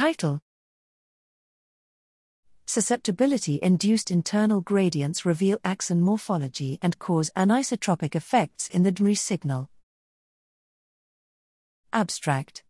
Title Susceptibility induced internal gradients reveal axon morphology and cause anisotropic effects in the DMRI signal. Abstract